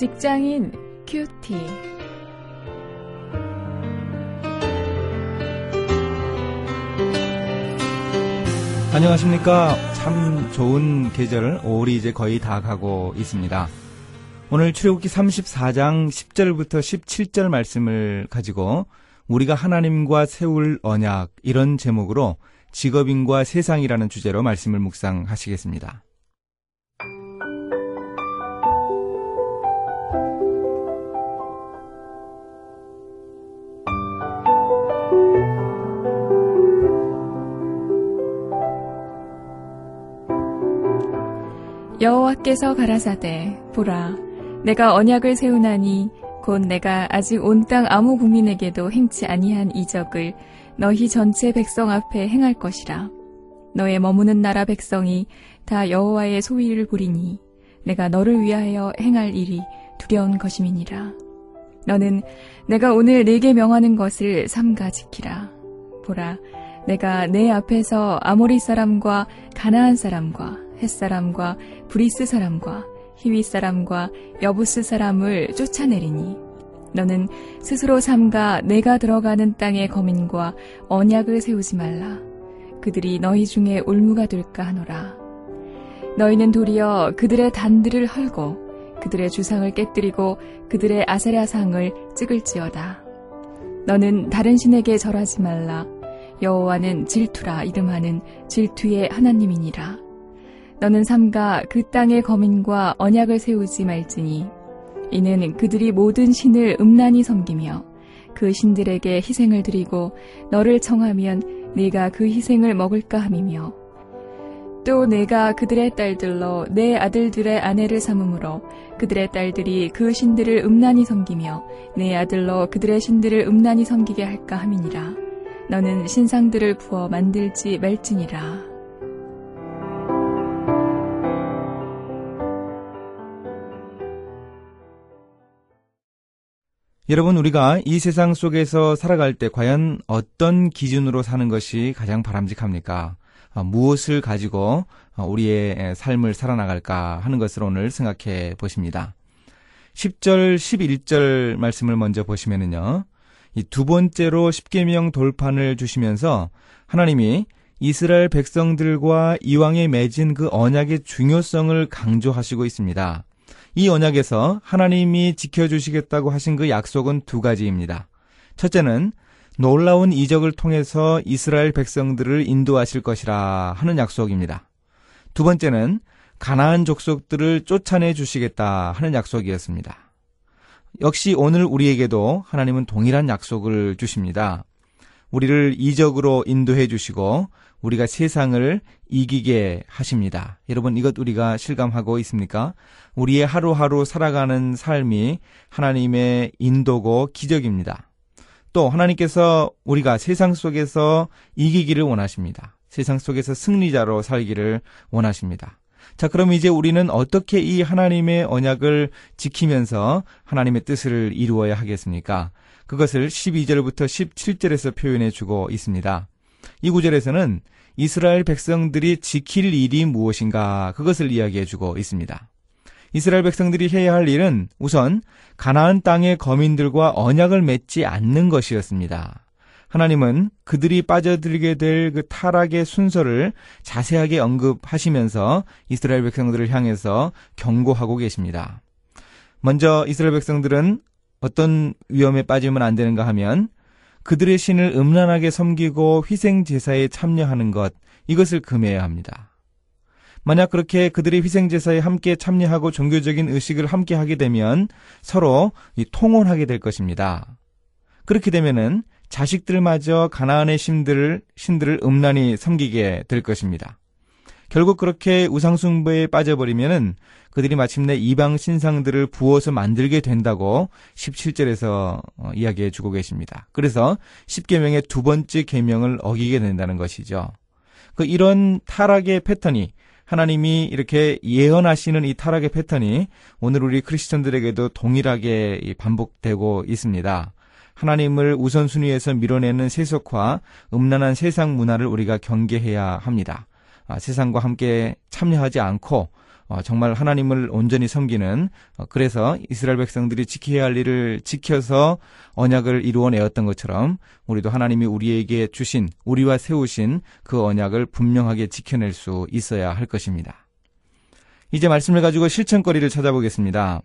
직장인 큐티. 안녕하십니까. 참 좋은 계절 5월이 이제 거의 다 가고 있습니다. 오늘 출애굽기 34장 10절부터 17절 말씀을 가지고 우리가 하나님과 세울 언약 이런 제목으로 직업인과 세상이라는 주제로 말씀을 묵상하시겠습니다. 여호와께서 가라사대 보라 내가 언약을 세우나니 곧 내가 아직 온 땅 아무 국민에게도 행치 아니한 이적을 너희 전체 백성 앞에 행할 것이라. 너의 머무는 나라 백성이 다 여호와의 소위를 보리니 내가 너를 위하여 행할 일이 두려운 것임이니라. 너는 내가 오늘 네게 명하는 것을 삼가 지키라. 보라 내가 내 앞에서 아모리 사람과 가나안 사람과 헷 사람과 브리스 사람과 히위 사람과 여부스 사람을 쫓아내리니 너는 스스로 삼가 네가 들어가는 땅의 거민과 언약을 세우지 말라. 그들이 너희 중에 올무가 될까 하노라. 너희는 도리어 그들의 단들을 헐고 그들의 주상을 깨뜨리고 그들의 아세라상을 찍을지어다. 너는 다른 신에게 절하지 말라. 여호와는 질투라 이름하는 질투의 하나님이니라 너는 삼가 그 땅의 거민과 언약을 세우지 말지니. 이는 그들이 모든 신을 음란히 섬기며 그 신들에게 희생을 드리고 너를 청하면 네가 그 희생을 먹을까 함이며. 또 내가 그들의 딸들로 내 아들들의 아내를 삼음으로 그들의 딸들이 그 신들을 음란히 섬기며 내 아들로 그들의 신들을 음란히 섬기게 할까 함이니라. 너는 신상들을 부어 만들지 말지니라 여러분, 우리가 이 세상 속에서 살아갈 때 과연 어떤 기준으로 사는 것이 가장 바람직합니까? 아, 무엇을 가지고 아, 우리의 삶을 살아나갈까 하는 것을 오늘 생각해 보십니다. 10절, 11절 말씀을 먼저 보시면은요. 이 두 번째로 십계명 돌판을 주시면서 하나님이 이스라엘 백성들과 이왕에 맺은 그 언약의 중요성을 강조하시고 있습니다. 이 언약에서 하나님이 지켜주시겠다고 하신 그 약속은 두 가지입니다. 첫째는 놀라운 이적을 통해서 이스라엘 백성들을 인도하실 것이라 하는 약속입니다. 두 번째는 가나안 족속들을 쫓아내 주시겠다 하는 약속이었습니다. 역시 오늘 우리에게도 하나님은 동일한 약속을 주십니다. 우리를 이적으로 인도해 주시고 우리가 세상을 이기게 하십니다. 여러분 이것 우리가 실감하고 있습니까? 우리의 하루하루 살아가는 삶이 하나님의 인도고 기적입니다. 또 하나님께서 우리가 세상 속에서 이기기를 원하십니다. 세상 속에서 승리자로 살기를 원하십니다. 자, 그럼 이제 우리는 어떻게 이 하나님의 언약을 지키면서 하나님의 뜻을 이루어야 하겠습니까? 그것을 12절부터 17절에서 표현해 주고 있습니다. 이 구절에서는 이스라엘 백성들이 지킬 일이 무엇인가 그것을 이야기해 주고 있습니다. 이스라엘 백성들이 해야 할 일은 우선 가나안 땅의 거민들과 언약을 맺지 않는 것이었습니다. 하나님은 그들이 빠져들게 될 그 타락의 순서를 자세하게 언급하시면서 이스라엘 백성들을 향해서 경고하고 계십니다. 먼저 이스라엘 백성들은 어떤 위험에 빠지면 안 되는가 하면 그들의 신을 음란하게 섬기고 희생 제사에 참여하는 것 이것을 금해야 합니다. 만약 그렇게 그들의 희생 제사에 함께 참여하고 종교적인 의식을 함께 하게 되면 서로 통혼하게 될 것입니다. 그렇게 되면은 자식들마저 가나안의 신들을 신들을 음란히 섬기게 될 것입니다. 결국 그렇게 우상숭배에 빠져버리면은 그들이 마침내 이방 신상들을 부어서 만들게 된다고 17절에서 어, 이야기해 주고 계십니다. 그래서 10계명의 두 번째 계명을 어기게 된다는 것이죠. 그 이런 타락의 패턴이 하나님이 이렇게 예언하시는 이 타락의 패턴이 오늘 우리 크리스천들에게도 동일하게 반복되고 있습니다. 하나님을 우선순위에서 밀어내는 세속화, 음란한 세상 문화를 우리가 경계해야 합니다. 아, 세상과 함께 참여하지 않고 어, 정말 하나님을 온전히 섬기는 어, 그래서 이스라엘 백성들이 지켜야 할 일을 지켜서 언약을 이루어내었던 것처럼 우리도 하나님이 우리에게 주신 우리와 세우신 그 언약을 분명하게 지켜낼 수 있어야 할 것입니다. 이제 말씀을 가지고 실천거리를 찾아보겠습니다.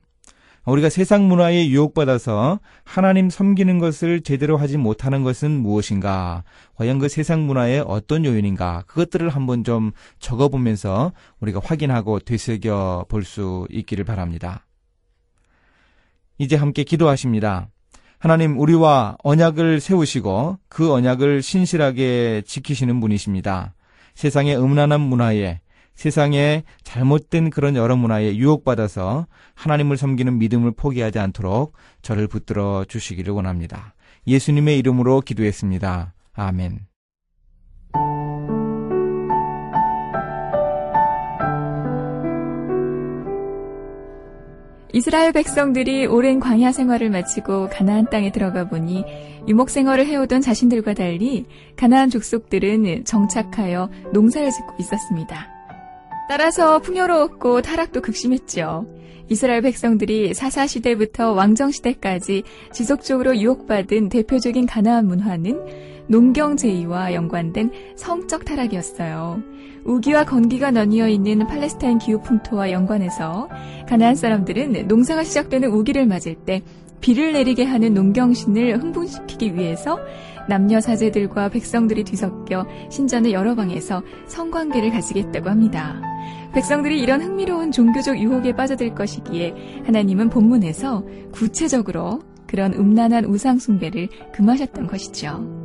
우리가 세상 문화에 유혹받아서 하나님 섬기는 것을 제대로 하지 못하는 것은 무엇인가? 과연 그 세상 문화의 어떤 요인인가? 그것들을 한번 좀 적어보면서 우리가 확인하고 되새겨 볼 수 있기를 바랍니다. 이제 함께 기도하십니다. 하나님, 우리와 언약을 세우시고 그 언약을 신실하게 지키시는 분이십니다. 세상의 음란한 문화에 세상에 잘못된 그런 여러 문화에 유혹받아서 하나님을 섬기는 믿음을 포기하지 않도록 저를 붙들어 주시기를 원합니다. 예수님의 이름으로 기도했습니다. 아멘. 이스라엘 백성들이 오랜 광야 생활을 마치고 가나안 땅에 들어가 보니 유목 생활을 해오던 자신들과 달리 가나안 족속들은 정착하여 농사를 짓고 있었습니다. 따라서 풍요로웠고 타락도 극심했죠. 이스라엘 백성들이 사사 시대부터 왕정 시대까지 지속적으로 유혹받은 대표적인 가나안 문화는 농경 제의와 연관된 성적 타락이었어요. 우기와 건기가 나뉘어 있는 팔레스타인 기후 풍토와 연관해서 가나안 사람들은 농사가 시작되는 우기를 맞을 때 비를 내리게 하는 농경신을 흥분시키기 위해서 남녀 사제들과 백성들이 뒤섞여 신전의 여러 방에서 성관계를 가지겠다고 합니다. 백성들이 이런 흥미로운 종교적 유혹에 빠져들 것이기에 하나님은 본문에서 구체적으로 그런 음란한 우상 숭배를 금하셨던 것이죠.